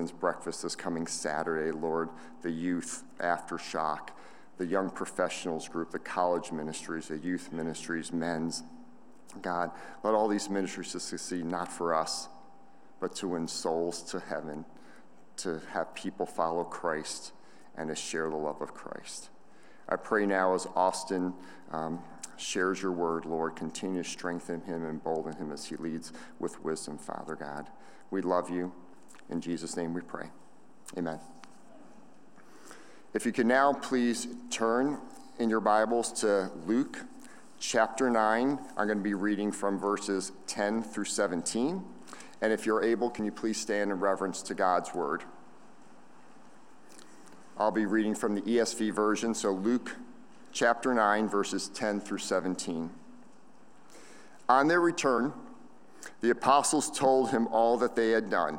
women's breakfast this coming Saturday, Lord, the youth aftershock, the young professionals group, the college ministries, the youth ministries, men's. God, let all these ministries succeed not for us, but to win souls to heaven, to have people follow Christ, and to share the love of Christ. I pray now as Austin um, shares your word, Lord, continue to strengthen him and embolden him as he leads with wisdom, Father God. We love you. In Jesus' name we pray. Amen. If you can now please turn in your Bibles to Luke chapter 9. I'm going to be reading from verses 10 through 17. And if you're able, can you please stand in reverence to God's word? I'll be reading from the ESV version, so Luke chapter 9, verses 10 through 17. On their return, the apostles told him all that they had done.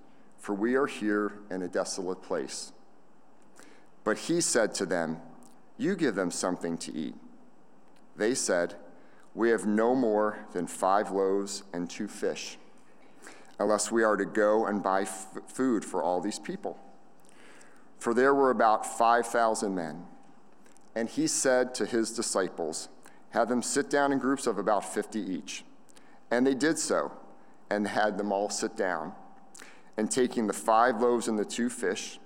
for we are here in a desolate place. But he said to them, You give them something to eat. They said, We have no more than five loaves and two fish, unless we are to go and buy f- food for all these people for there were about 5,000 men. And he said to his disciples, Have them sit down in groups of about 50 each. And they did so, and had them all sit down. And taking the five loaves and the two fish,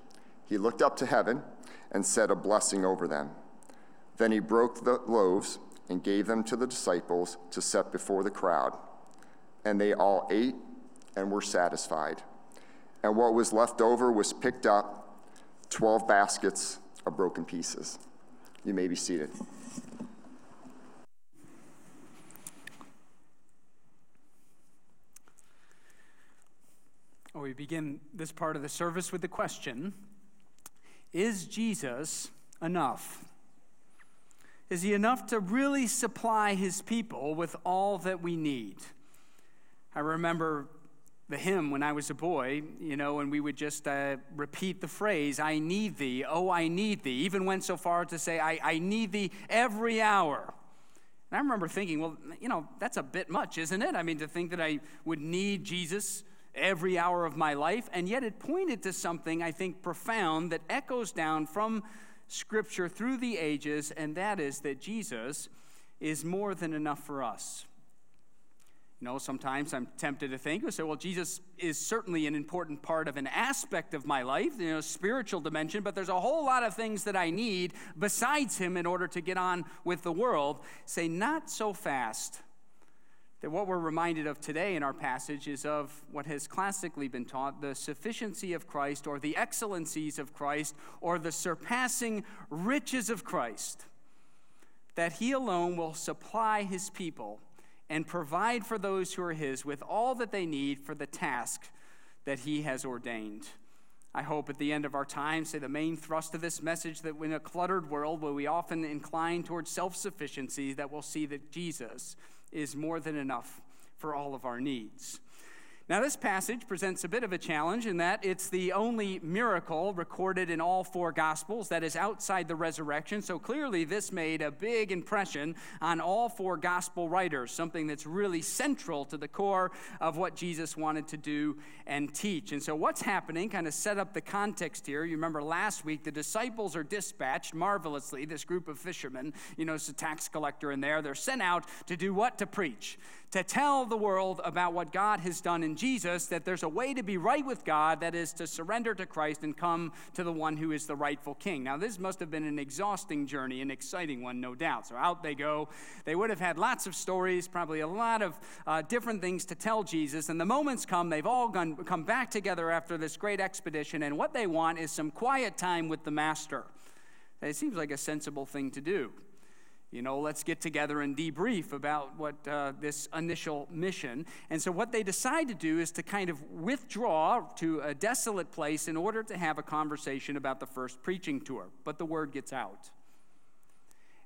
he looked up to heaven and said a blessing over them. Then he broke the loaves and gave them to the disciples to set before the crowd. And they all ate and were satisfied. And what was left over was picked up 12 baskets of broken pieces. You may be seated. Well, we begin this part of the service with the question Is Jesus enough? Is he enough to really supply his people with all that we need? I remember the hymn when I was a boy, you know, and we would just uh, repeat the phrase, I need thee, oh, I need thee. Even went so far to say, I, I need thee every hour. And I remember thinking, well, you know, that's a bit much, isn't it? I mean, to think that I would need Jesus every hour of my life. And yet it pointed to something, I think, profound that echoes down from Scripture through the ages, and that is that Jesus is more than enough for us. You know, sometimes I'm tempted to think, say, well, Jesus is certainly an important part of an aspect of my life, you know, spiritual dimension, but there's a whole lot of things that I need besides him in order to get on with the world. Say, not so fast. That what we're reminded of today in our passage is of what has classically been taught the sufficiency of Christ, or the excellencies of Christ, or the surpassing riches of Christ. That he alone will supply his people and provide for those who are his with all that they need for the task that he has ordained. I hope at the end of our time, say the main thrust of this message that in a cluttered world where we often incline towards self sufficiency, that we'll see that Jesus is more than enough for all of our needs. Now, this passage presents a bit of a challenge in that it's the only miracle recorded in all four Gospels that is outside the resurrection. So clearly, this made a big impression on all four Gospel writers, something that's really central to the core of what Jesus wanted to do and teach. And so, what's happening, kind of set up the context here. You remember last week, the disciples are dispatched marvelously, this group of fishermen, you know, it's a tax collector in there. They're sent out to do what? To preach to tell the world about what God has done in Jesus, that there's a way to be right with God, that is to surrender to Christ and come to the one who is the rightful king. Now, this must have been an exhausting journey, an exciting one, no doubt. So out they go. They would have had lots of stories, probably a lot of uh, different things to tell Jesus. And the moments come, they've all gone, come back together after this great expedition, and what they want is some quiet time with the Master. It seems like a sensible thing to do. You know, let's get together and debrief about what uh, this initial mission. And so, what they decide to do is to kind of withdraw to a desolate place in order to have a conversation about the first preaching tour. But the word gets out.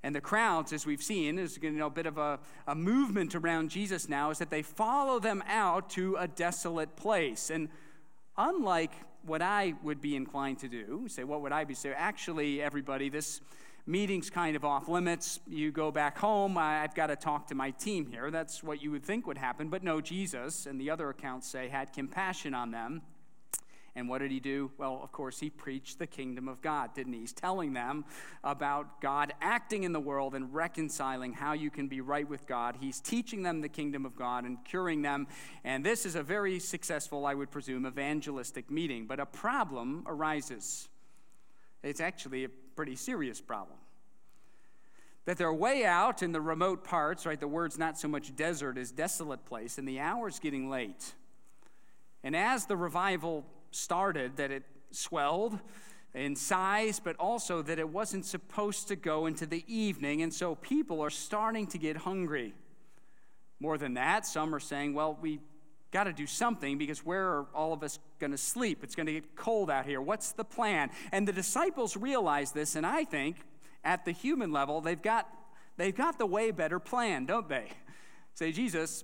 And the crowds, as we've seen, is you know, a bit of a, a movement around Jesus now, is that they follow them out to a desolate place. And unlike what I would be inclined to do, say, what would I be saying? Actually, everybody, this meeting's kind of off limits. You go back home, I've got to talk to my team here. That's what you would think would happen. But no, Jesus, and the other accounts say, had compassion on them and what did he do? Well, of course, he preached the kingdom of God, didn't he? He's telling them about God acting in the world and reconciling how you can be right with God. He's teaching them the kingdom of God and curing them. And this is a very successful, I would presume, evangelistic meeting. But a problem arises. It's actually a pretty serious problem that they're way out in the remote parts, right? The word's not so much desert as desolate place, and the hour's getting late. And as the revival started, that it swelled in size, but also that it wasn't supposed to go into the evening. And so people are starting to get hungry. More than that, some are saying, well, we got to do something because where are all of us going to sleep? It's going to get cold out here. What's the plan? And the disciples realize this, and I think at the human level, they've got, they've got the way better plan, don't they? Say, Jesus,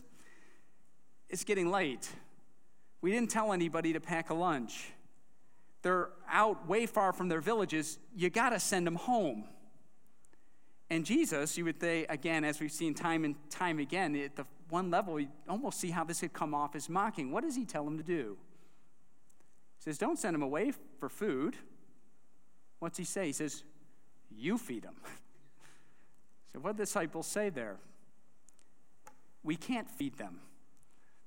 it's getting late. We didn't tell anybody to pack a lunch. They're out way far from their villages. You got to send them home. And Jesus, you would say, again, as we've seen time and time again, at the one level, you almost see how this could come off as mocking. What does he tell them to do? He says, Don't send them away for food. What's he say? He says, You feed them. so, what the disciples say there? We can't feed them.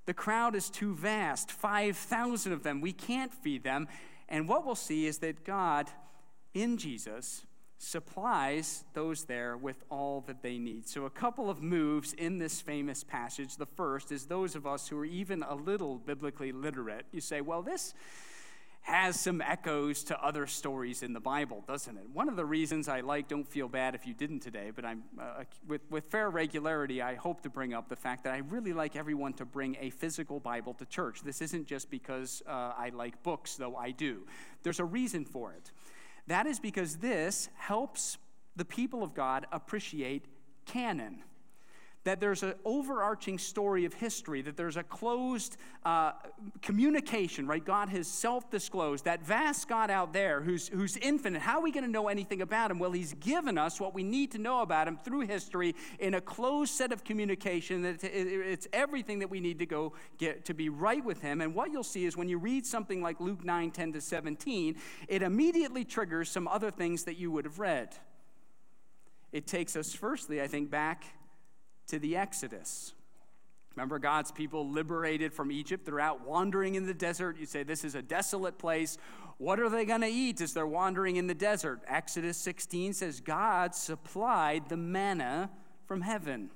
The crowd is too vast 5,000 of them. We can't feed them. And what we'll see is that God, in Jesus, supplies those there with all that they need. So, a couple of moves in this famous passage. The first is those of us who are even a little biblically literate. You say, well, this has some echoes to other stories in the Bible, doesn't it? One of the reasons I like, don't feel bad if you didn't today, but I'm, uh, with, with fair regularity, I hope to bring up the fact that I really like everyone to bring a physical Bible to church. This isn't just because uh, I like books, though I do. There's a reason for it. That is because this helps the people of God appreciate canon that there's an overarching story of history, that there's a closed uh, communication, right? God has self disclosed, that vast God out there who's, who's infinite. How are we going to know anything about him? Well, he's given us what we need to know about him through history in a closed set of communication. That it's everything that we need to go get to be right with him. And what you'll see is when you read something like Luke 9 10 to 17, it immediately triggers some other things that you would have read. It takes us, firstly, I think, back to the Exodus. Remember, God's people liberated from Egypt. They're out wandering in the desert. You say, This is a desolate place. What are they going to eat as they're wandering in the desert? Exodus 16 says, God supplied the manna from heaven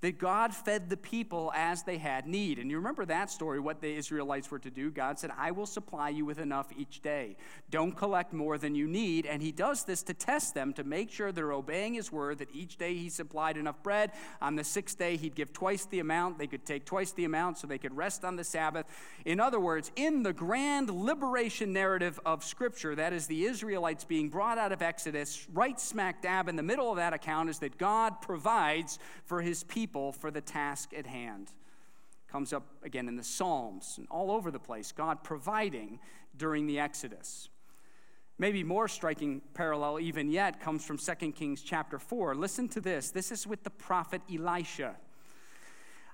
that God fed the people as they had need. And you remember that story, what the Israelites were to do. God said, I will supply you with enough each day. Don't collect more than you need. And He does this to test them, to make sure they're obeying His word, that each day He supplied enough bread. On the sixth day, He'd give twice the amount. They could take twice the amount so they could rest on the Sabbath. In other words, in the grand liberation narrative of Scripture, that is the Israelites being brought out of Exodus, right smack dab in the middle of that account is that God provides for His people people for the task at hand. Comes up again in the Psalms and all over the place, God providing during the Exodus. Maybe more striking parallel even yet comes from 2 Kings chapter 4. Listen to this. This is with the prophet Elisha.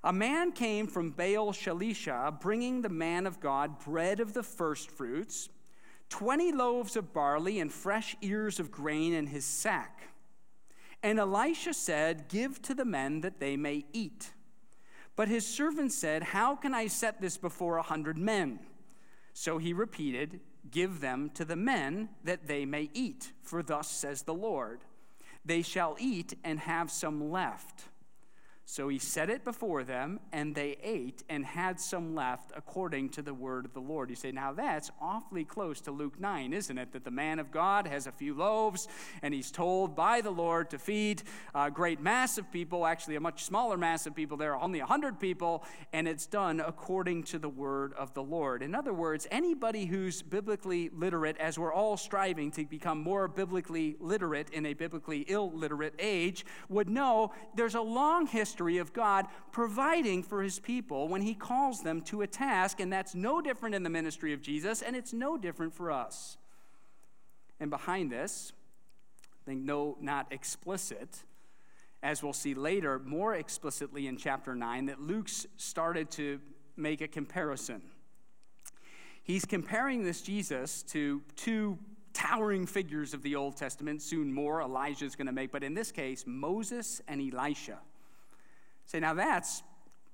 A man came from Baal Shalisha, bringing the man of God bread of the firstfruits, 20 loaves of barley, and fresh ears of grain in his sack. And Elisha said, Give to the men that they may eat. But his servant said, How can I set this before a hundred men? So he repeated, Give them to the men that they may eat. For thus says the Lord, They shall eat and have some left. So he set it before them, and they ate and had some left according to the word of the Lord. You say, now that's awfully close to Luke 9, isn't it? That the man of God has a few loaves, and he's told by the Lord to feed a great mass of people, actually a much smaller mass of people. There are only 100 people, and it's done according to the word of the Lord. In other words, anybody who's biblically literate, as we're all striving to become more biblically literate in a biblically illiterate age, would know there's a long history of God providing for his people when he calls them to a task, and that's no different in the ministry of Jesus, and it's no different for us. And behind this, I think no, not explicit, as we'll see later, more explicitly in chapter 9, that Luke's started to make a comparison. He's comparing this Jesus to two towering figures of the Old Testament, soon more Elijah's going to make, but in this case, Moses and Elisha. Say, now that's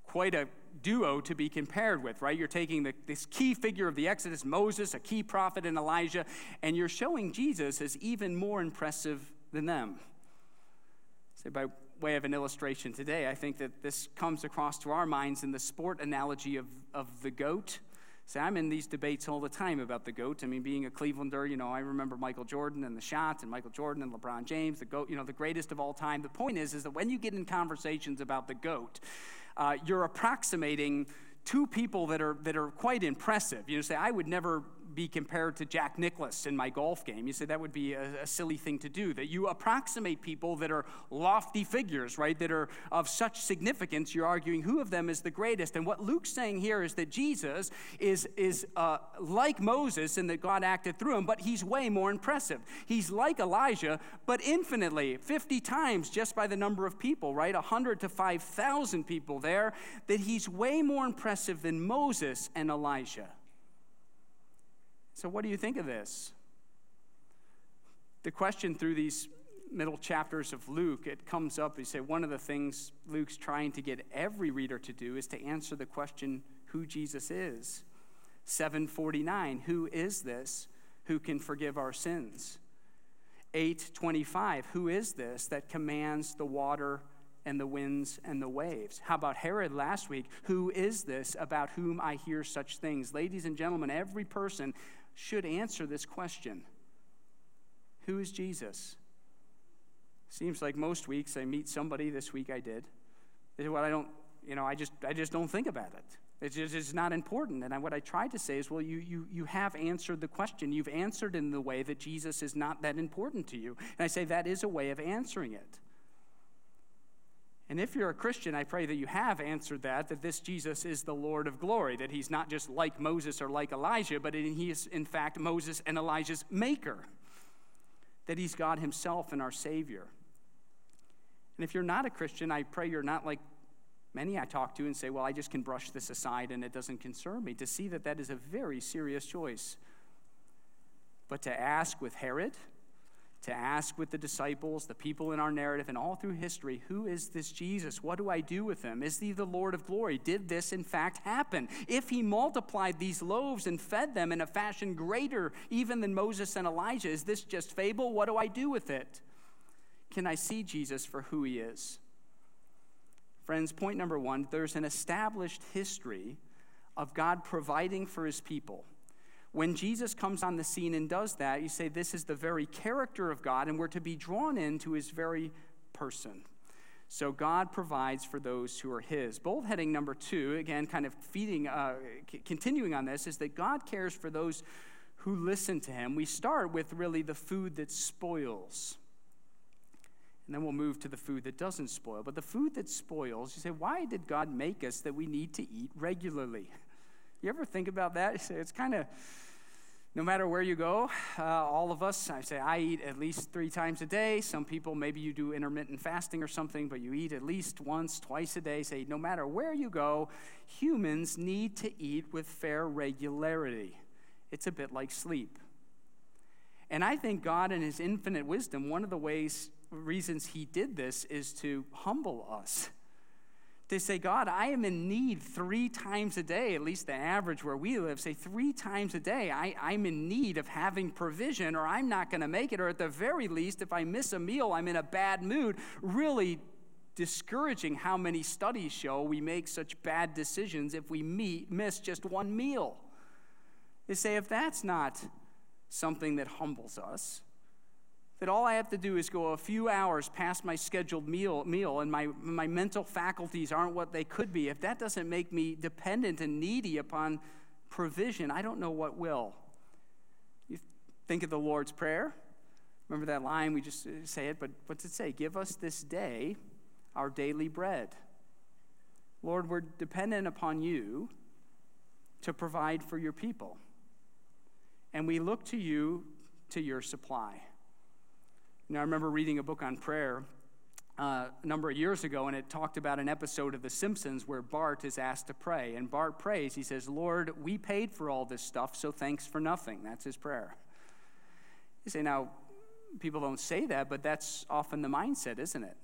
quite a duo to be compared with, right? You're taking the, this key figure of the Exodus, Moses, a key prophet in Elijah, and you're showing Jesus as even more impressive than them. Say, by way of an illustration today, I think that this comes across to our minds in the sport analogy of, of the goat. See, I'm in these debates all the time about the GOAT. I mean, being a Clevelander, you know, I remember Michael Jordan and the shot, and Michael Jordan and LeBron James, the GOAT, you know, the greatest of all time. The point is, is that when you get in conversations about the GOAT, uh, you're approximating two people that are, that are quite impressive. You know, say, I would never be compared to Jack Nicklaus in my golf game. You say that would be a, a, silly thing to do, that you approximate people that are lofty figures, right, that are of such significance. You're arguing who of them is the greatest. And what Luke's saying here is that Jesus is, is uh, like Moses in that God acted through him, but he's way more impressive. He's like Elijah, but infinitely, 50 times just by the number of people, right, 100 to 5,000 people there, that he's way more impressive than Moses and Elijah. So, what do you think of this? The question through these middle chapters of Luke, it comes up. You say one of the things Luke's trying to get every reader to do is to answer the question who Jesus is. 749, who is this who can forgive our sins? 825, who is this that commands the water and the winds and the waves. How about Herod last week? Who is this about whom I hear such things? Ladies and gentlemen, every person should answer this question Who is Jesus? Seems like most weeks I meet somebody, this week I did. They say, Well, I don't, you know, I just, I just don't think about it. It's just it's not important. And I, what I tried to say is, well, you, you, you have answered the question. You've answered in the way that Jesus is not that important to you. And I say that is a way of answering it. And if you're a Christian, I pray that you have answered that, that this Jesus is the Lord of glory, that he's not just like Moses or like Elijah, but he is, in fact, Moses and Elijah's maker, that he's God himself and our Savior. And if you're not a Christian, I pray you're not like many I talk to and say, well, I just can brush this aside and it doesn't concern me, to see that that is a very serious choice. But to ask with Herod, to ask with the disciples, the people in our narrative, and all through history who is this Jesus? What do I do with him? Is he the Lord of glory? Did this in fact happen? If he multiplied these loaves and fed them in a fashion greater even than Moses and Elijah, is this just fable? What do I do with it? Can I see Jesus for who he is? Friends, point number one there's an established history of God providing for his people when Jesus comes on the scene and does that, you say, This is the very character of God, and we're to be drawn into his very person. So God provides for those who are his. Bold heading number two, again, kind of feeding, uh, c- continuing on this, is that God cares for those who listen to him. We start with really the food that spoils. And then we'll move to the food that doesn't spoil. But the food that spoils, you say, why did God make us that we need to eat regularly? You ever think about that? It's kind of no matter where you go, uh, all of us, I say I eat at least three times a day. Some people, maybe you do intermittent fasting or something, but you eat at least once, twice a day. Say, no matter where you go, humans need to eat with fair regularity. It's a bit like sleep. And I think God, in His infinite wisdom, one of the ways, reasons He did this is to humble us to say, God, I am in need three times a day, at least the average where we live, say three times a day, I, I'm in need of having provision or I'm not going to make it. Or at the very least, if I miss a meal, I'm in a bad mood. Really discouraging how many studies show we make such bad decisions if we meet, miss just one meal. They say if that's not something that humbles us, that all I have to do is go a few hours past my scheduled meal, meal and my, my mental faculties aren't what they could be, if that doesn't make me dependent and needy upon provision, I don't know what will. You think of the Lord's Prayer. Remember that line? We just uh, say it, but what's it say? Give us this day our daily bread. Lord, we're dependent upon you to provide for your people. And we look to you to your supply. Now, I remember reading a book on prayer uh, a number of years ago, and it talked about an episode of The Simpsons where Bart is asked to pray. And Bart prays, he says, Lord, we paid for all this stuff, so thanks for nothing. That's his prayer. You say, now, people don't say that, but that's often the mindset, isn't it?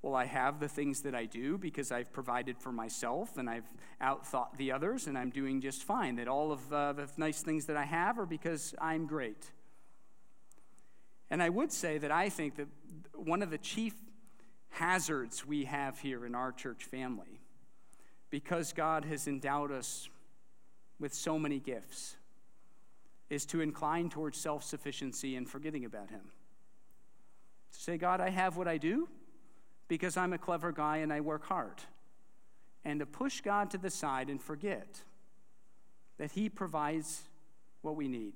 Well, I have the things that I do because I've provided for myself and I've outthought the others and I'm doing just fine. That all of uh, the nice things that I have are because I'm great. And I would say that I think that one of the chief hazards we have here in our church family, because God has endowed us with so many gifts, is to incline towards self sufficiency and forgetting about Him. To say, God, I have what I do because I'm a clever guy and I work hard. And to push God to the side and forget that He provides what we need,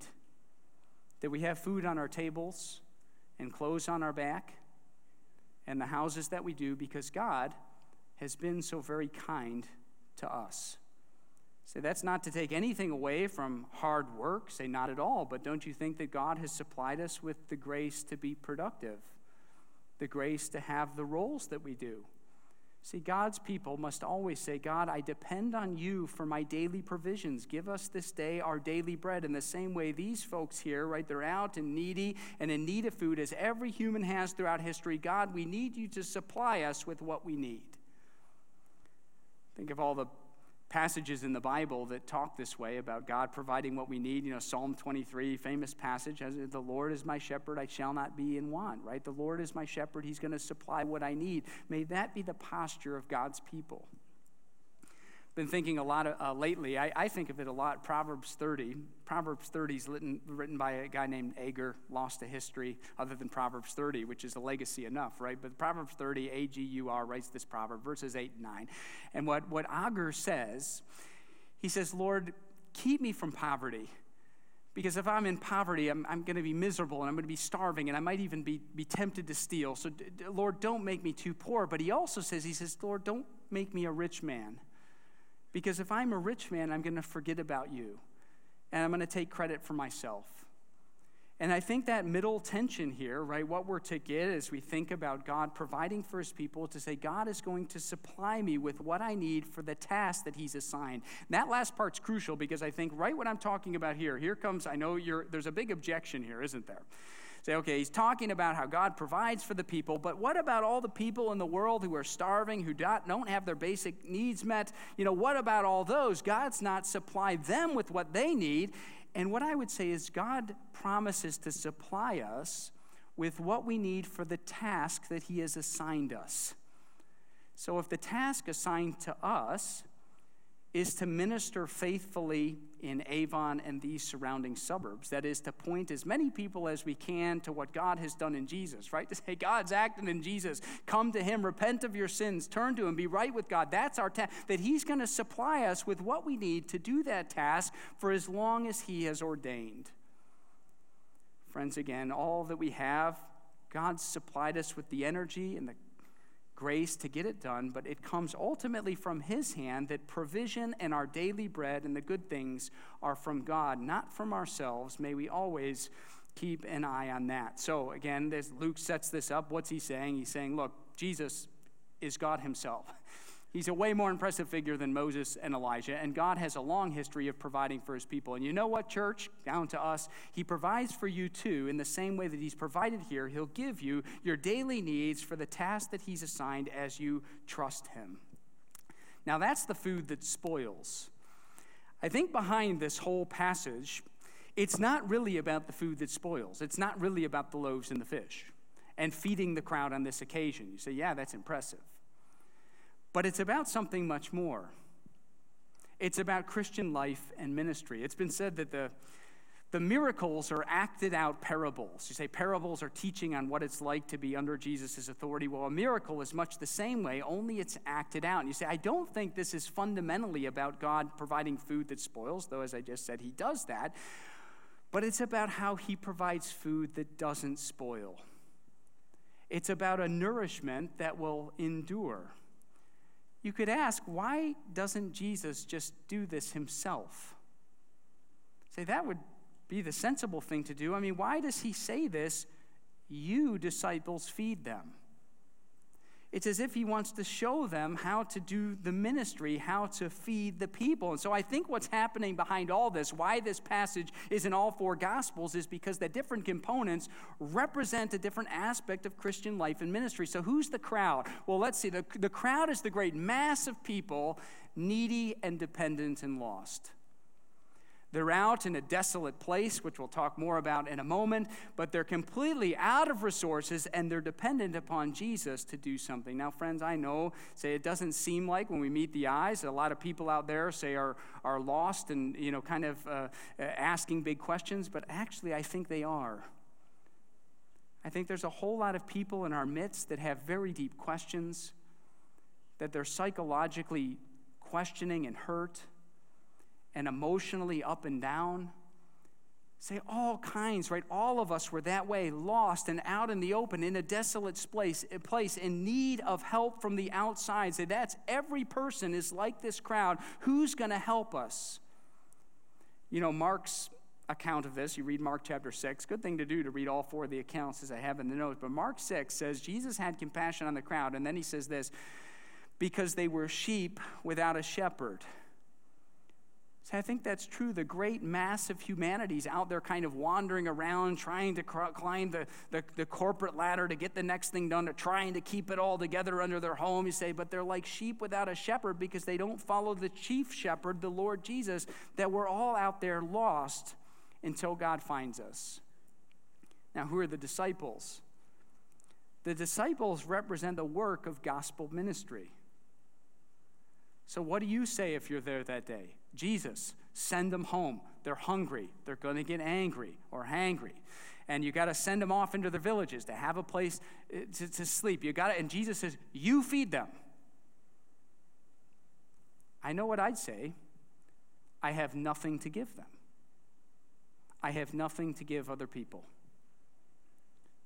that we have food on our tables and clothes on our back and the houses that we do because God has been so very kind to us. Say, that's not to take anything away from hard work. Say, not at all. But don't you think that God has supplied us with the grace to be productive, the grace to have the roles that we do? See, God's people must always say, God, I depend on you for my daily provisions. Give us this day our daily bread. In the same way, these folks here, right, they're out and needy and in need of food, as every human has throughout history. God, we need you to supply us with what we need. Think of all the passages in the Bible that talk this way about God providing what we need. You know, Psalm 23, famous passage, as the Lord is my shepherd, I shall not be in want, right? The Lord is my shepherd, he's going to supply what I need. May that be the posture of God's people been thinking a lot of, uh, lately. I, I, think of it a lot. Proverbs 30. Proverbs 30 is written, written by a guy named Agur, lost to history other than Proverbs 30, which is a legacy enough, right? But Proverbs 30, A G U R, writes this proverb, verses 8 and 9. And what, what Agur says, he says, Lord, keep me from poverty. Because if I'm in poverty, I'm, I'm going to be miserable and I'm going to be starving and I might even be, be tempted to steal. So, d- d- Lord, don't make me too poor. But he also says, He says, Lord, don't make me a rich man because if I'm a rich man, I'm going to forget about you and I'm going to take credit for myself. And I think that middle tension here, right, what we're to get as we think about God providing for his people to say, God is going to supply me with what I need for the task that he's assigned. And that last part's crucial because I think right what I'm talking about here, here comes, I know there's a big objection here, isn't there? Say, okay, he's talking about how God provides for the people, but what about all the people in the world who are starving, who don't have their basic needs met? You know, what about all those? God's not supplied them with what they need. And what I would say is, God promises to supply us with what we need for the task that He has assigned us. So if the task assigned to us is to minister faithfully in Avon and these surrounding suburbs. That is, to point as many people as we can to what God has done in Jesus, right? To say, God's acting in Jesus. Come to Him, repent of your sins, turn to Him, be right with God. That's our task. That He's going to supply us with what we need to do that task for as long as He has ordained. Friends, again, all that we have, God supplied us with the energy and the grace to get it done, but it comes ultimately from His hand that provision and our daily bread and the good things are from God, not from ourselves. May we always keep an eye on that. So, again, this, Luke sets this up. What's he saying? He's saying, look, Jesus is God Himself. He's a way more impressive figure than Moses and Elijah, and God has a long history of providing for his people. And you know what, church? Down to us, he provides for you too in the same way that he's provided here. He'll give you your daily needs for the task that he's assigned as you trust him. Now, that's the food that spoils. I think behind this whole passage, it's not really about the food that spoils, it's not really about the loaves and the fish. and feeding the crowd on this occasion. You say, yeah, that's impressive. But it's about something much more. It's about Christian life and ministry. It's been said that the, the miracles are acted out parables. You say parables are teaching on what it's like to be under Jesus' authority. Well, a miracle is much the same way, only it's acted out. And you say, I don't think this is fundamentally about God providing food that spoils, though, as I just said, He does that. But it's about how He provides food that doesn't spoil. It's about a nourishment that will endure. You could ask, why doesn't Jesus just do this himself? Say, that would be the sensible thing to do. I mean, why does he say this? You, disciples, feed them. It's as if he wants to show them how to do the ministry, how to feed the people. And so I think what's happening behind all this, why this passage is in all four gospels, is because the different components represent a different aspect of Christian life and ministry. So who's the crowd? Well, let's see. The, the crowd is the great mass of people, needy and dependent and lost. They're out in a desolate place, which we'll talk more about in a moment, but they're completely out of resources and they're dependent upon Jesus to do something. Now, friends, I know, say it doesn't seem like when we meet the eyes, a lot of people out there say are, are lost and, you know, kind of uh, asking big questions, but actually, I think they are. I think there's a whole lot of people in our midst that have very deep questions, that they're psychologically questioning and hurt and emotionally up and down. Say all kinds, right? All of us were that way, lost and out in the open, in a desolate place, place in need of help from the outside. Say that's every person is like this crowd. Who's going to help us? You know, Mark's account of this, you read Mark chapter 6. Good thing to do to read all four of the accounts as I have in the notes. But Mark 6 says Jesus had compassion on the crowd. And then he says this because they were sheep without a shepherd. See, I think that's true. The great mass of humanity's out there kind of wandering around, trying to climb the, the, the, corporate ladder to get the next thing done, to trying to keep it all together under their home. You say, but they're like sheep without a shepherd because they don't follow the chief shepherd, the Lord Jesus, that we're all out there lost until God finds us. Now, who are the disciples? The disciples represent the work of gospel ministry. So, what do you say if you're there that day? Jesus, send them home. They're hungry. They're going to get angry or hangry. And you got to send them off into their villages to have a place uh, to, to sleep. You got to, and Jesus says, You feed them. I know what I'd say. I have nothing to give them. I have nothing to give other people.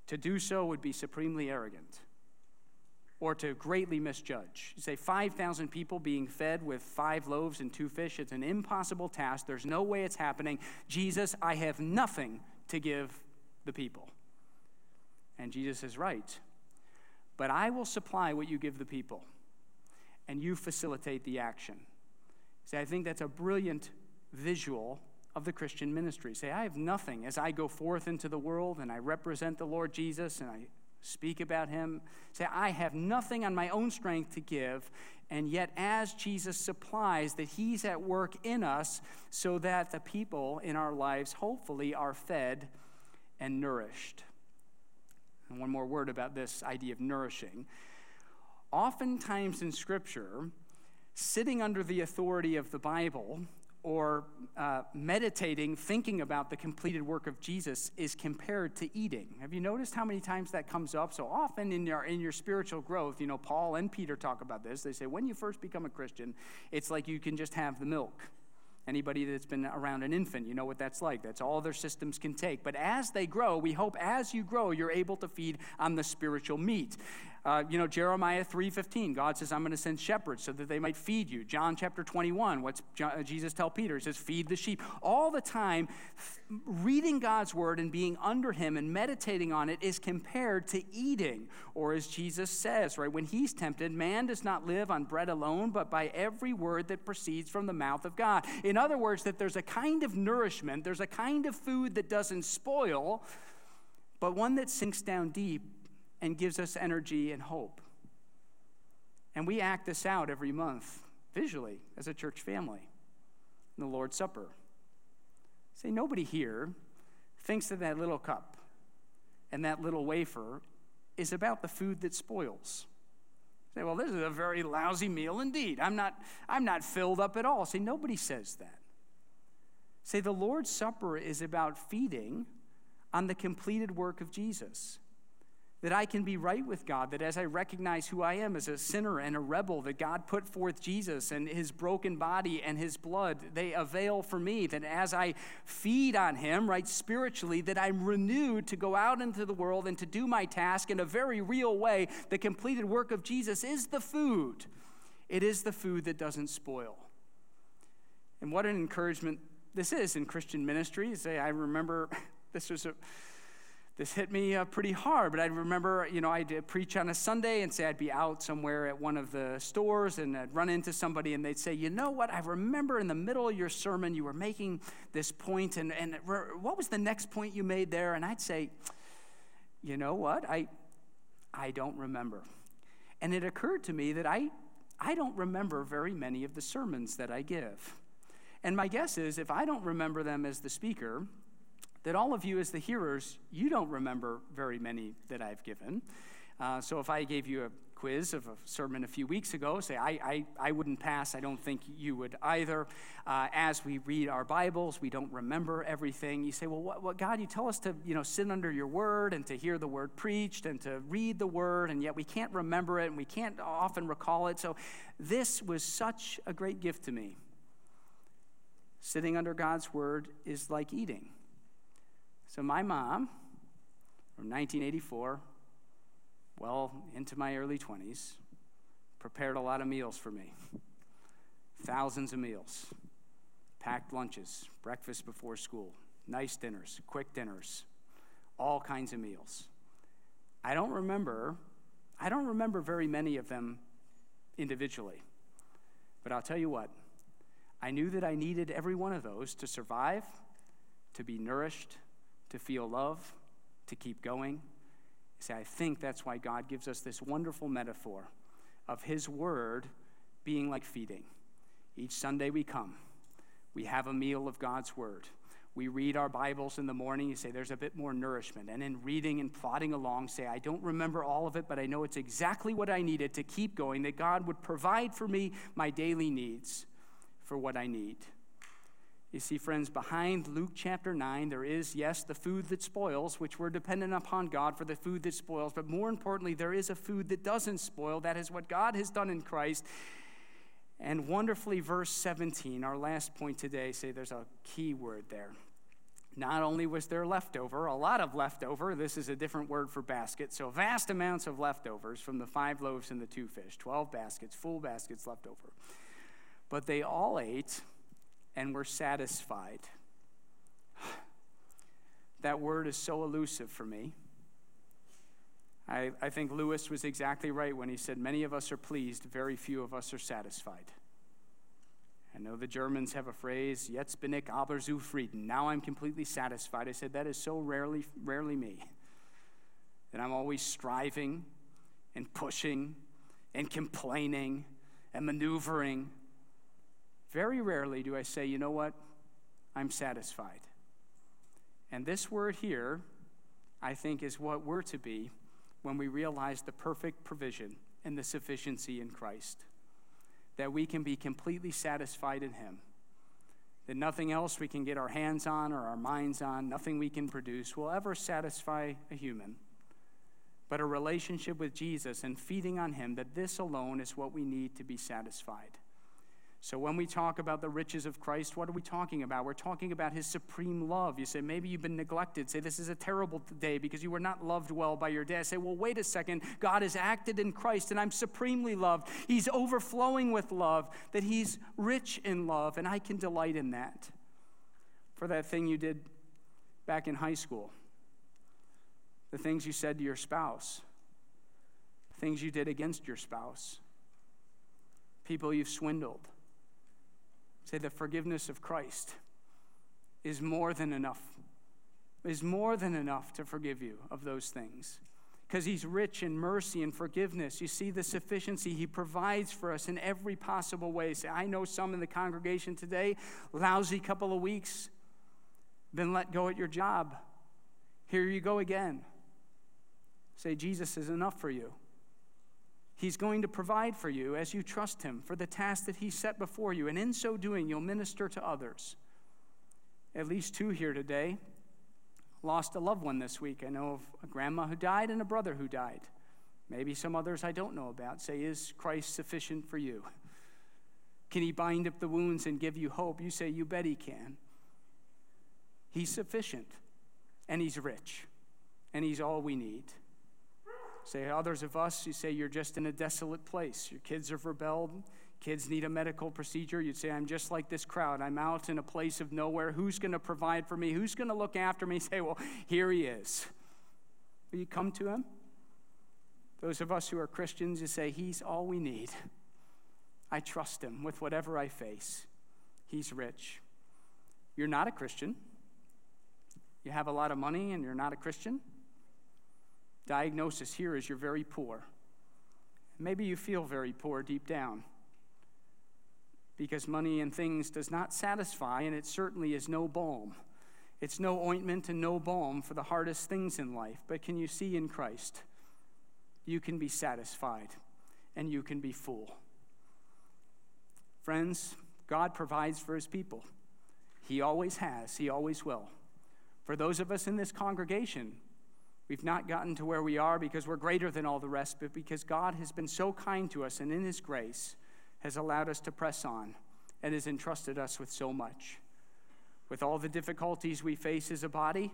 To do so would be supremely arrogant or to greatly misjudge. You say 5,000 people being fed with five loaves and two fish, it's an impossible task. There's no way it's happening. Jesus, I have nothing to give the people. And Jesus is right. But I will supply what you give the people, and you facilitate the action. See, I think that's a brilliant visual of the Christian ministry. Say, I have nothing as I go forth into the world and I represent the Lord Jesus and I speak about him. Say, I have nothing on my own strength to give, and yet as Jesus supplies, that he's at work in us so that the people in our lives hopefully are fed and nourished. And one more word about this idea of nourishing. Oftentimes in Scripture, sitting under the authority of the Bible or uh, meditating, thinking about the completed work of Jesus is compared to eating. Have you noticed how many times that comes up? So often in your, in your spiritual growth, you know, Paul and Peter talk about this. They say, when you first become a Christian, it's like you can just have the milk. Anybody that's been around an infant, you know what that's like. That's all their systems can take. But as they grow, we hope as you grow, you're able to feed on the spiritual meat. Uh, you know, Jeremiah 3.15, God says, I'm going to send shepherds so that they might feed you. John chapter 21, what's uh, Jesus tell Peter? He says, feed the sheep. All the time, reading God's word and being under him and meditating on it is compared to eating. Or as Jesus says, right, when he's tempted, man does not live on bread alone, but by every word that proceeds from the mouth of God. In other words, that there's a kind of nourishment, there's a kind of food that doesn't spoil, but one that sinks down deep and gives us energy and hope. And we act this out every month visually as a church family in the Lord's Supper. Say, nobody here thinks that that little cup and that little wafer is about the food that spoils. Say, well, this is a very lousy meal indeed. I'm not, I'm not filled up at all. Say, nobody says that. Say, the Lord's Supper is about feeding on the completed work of Jesus that I can be right with God, that as I recognize who I am as a sinner and a rebel, that God put forth Jesus and his broken body and his blood, they avail for me, that as I feed on him, right, spiritually, that I'm renewed to go out into the world and to do my task in a very real way. The completed work of Jesus is the food, it is the food that doesn't spoil. And what an encouragement this is in Christian ministry. Say, I remember this was a this hit me uh, pretty hard. But I remember, you know, I'd preach on a Sunday and say I'd be out somewhere at one of the stores and I'd run into somebody and they'd say, you know what? I remember in the middle of your sermon you were making this point and, and what was the next point you made there? And I'd say, you know what? I, I don't remember. And it occurred to me that I, I don't remember very many of the sermons that I give. And my guess is if I don't remember them as the speaker, that all of you, as the hearers, you don't remember very many that I've given. Uh, so if I gave you a quiz of a sermon a few weeks ago, say, I, I, I wouldn't pass. I don't think you would either. Uh, as we read our Bibles, we don't remember everything. You say, well, what, what, God, you tell us to, you know, sit under your word and to hear the word preached and to read the word, and yet we can't remember it and we can't often recall it. So this was such a great gift to me. Sitting under God's word is like eating. So, my mom, from 1984, well into my early 20s, prepared a lot of meals for me. Thousands of meals, packed lunches, breakfast before school, nice dinners, quick dinners, all kinds of meals. I don't remember, I don't remember very many of them individually. But I'll tell you what, I knew that I needed every one of those to survive, to be nourished, to feel love, to keep going. See, I think that's why God gives us this wonderful metaphor of His Word being like feeding. Each Sunday we come, we have a meal of God's Word. We read our Bibles in the morning, you say there's a bit more nourishment. And in reading and plodding along, say, I don't remember all of it, but I know it's exactly what I needed to keep going, that God would provide for me my daily needs for what I need. You see, friends, behind Luke chapter 9, there is, yes, the food that spoils, which we're dependent upon God for the food that spoils, but more importantly, there is a food that doesn't spoil. That is what God has done in Christ. And wonderfully, verse 17, our last point today, say there's a key word there. Not only was there leftover, a lot of leftover, this is a different word for basket, so vast amounts of leftovers from the five loaves and the two fish, 12 baskets, full baskets left over. But they all ate and we're satisfied. That word is so elusive for me. I, I think Lewis was exactly right when he said, Many of us are pleased, very few of us are satisfied. I know the Germans have a phrase, Jetzt bin ich aber zufrieden. Now I'm completely satisfied. I said, That is so rarely, rarely me. That I'm always striving and pushing and complaining and maneuvering very rarely do I say, you know what? I'm satisfied. And this word here, I think, is what we're to be when we realize the perfect provision and the sufficiency in Christ. That we can be completely satisfied in Him. That nothing else we can get our hands on or our minds on, nothing we can produce will ever satisfy a human. But a relationship with Jesus and feeding on Him, that this alone is what we need to be satisfied. So, when we talk about the riches of Christ, what are we talking about? We're talking about his supreme love. You say, maybe you've been neglected. Say, this is a terrible day because you were not loved well by your dad. Say, well, wait a second. God has acted in Christ and I'm supremely loved. He's overflowing with love, that he's rich in love, and I can delight in that. For that thing you did back in high school, the things you said to your spouse, things you did against your spouse, people you've swindled Say the forgiveness of Christ is more than enough, is more than enough to forgive you of those things. Because he's rich in mercy and forgiveness. You see the sufficiency he provides for us in every possible way. Say, I know some in the congregation today, lousy couple of weeks, been let go at your job. Here you go again. Say, Jesus is enough for you. He's going to provide for you as you trust Him for the task that He set before you. And in so doing, you'll minister to others. At least two here today lost a loved one this week. I know of a grandma who died and a brother who died. Maybe some others I don't know about. Say, Is Christ sufficient for you? Can He bind up the wounds and give you hope? You say, You bet He can. He's sufficient, and He's rich, and He's all we need. Say, others of us, you say you're just in a desolate place. Your kids have rebelled. Kids need a medical procedure. You'd say, I'm just like this crowd. I'm out in a place of nowhere. Who's going to provide for me? Who's going to look after me? Say, well, here he is. Will you come to him? Those of us who are Christians, you say, He's all we need. I trust Him with whatever I face. He's rich. You're not a Christian. You have a lot of money and you're not a Christian. Diagnosis here is you're very poor. Maybe you feel very poor deep down because money and things does not satisfy, and it certainly is no balm. It's no ointment and no balm for the hardest things in life. But can you see in Christ? You can be satisfied and you can be full. Friends, God provides for his people. He always has, he always will. For those of us in this congregation, We've not gotten to where we are because we're greater than all the rest, but because God has been so kind to us and in His grace has allowed us to press on and has entrusted us with so much. With all the difficulties we face as a body,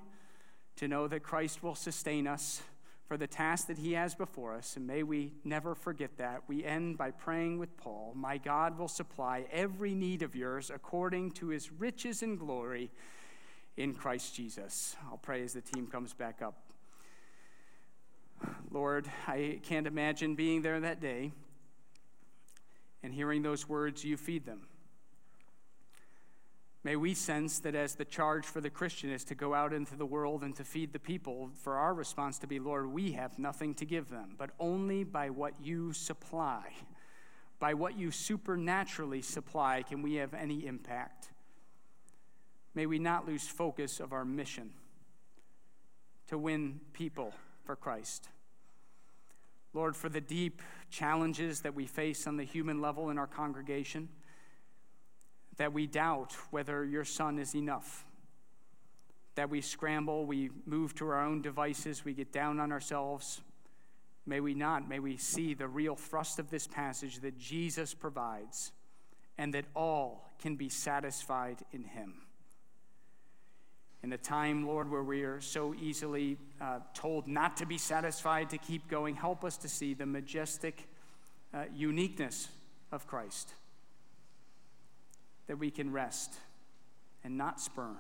to know that Christ will sustain us for the task that He has before us, and may we never forget that. We end by praying with Paul My God will supply every need of yours according to His riches and glory in Christ Jesus. I'll pray as the team comes back up. Lord, I can't imagine being there that day and hearing those words, you feed them. May we sense that as the charge for the Christian is to go out into the world and to feed the people, for our response to be, Lord, we have nothing to give them, but only by what you supply. By what you supernaturally supply can we have any impact. May we not lose focus of our mission to win people for Christ. Lord, for the deep challenges that we face on the human level in our congregation, that we doubt whether your Son is enough, that we scramble, we move to our own devices, we get down on ourselves. May we not, may we see the real thrust of this passage that Jesus provides and that all can be satisfied in him in a time, Lord, where we are so easily uh, told not to be satisfied, to keep going, help us to see the majestic uh, uniqueness of Christ, that we can rest and not spurn.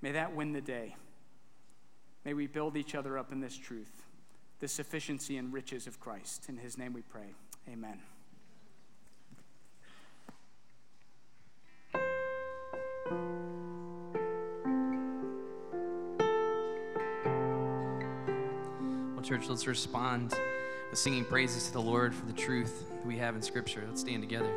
May that win the day. May we build each other up in this truth, the sufficiency and riches of Christ. In his name we pray. Amen. Church, let's respond with singing praises to the Lord for the truth we have in Scripture. Let's stand together.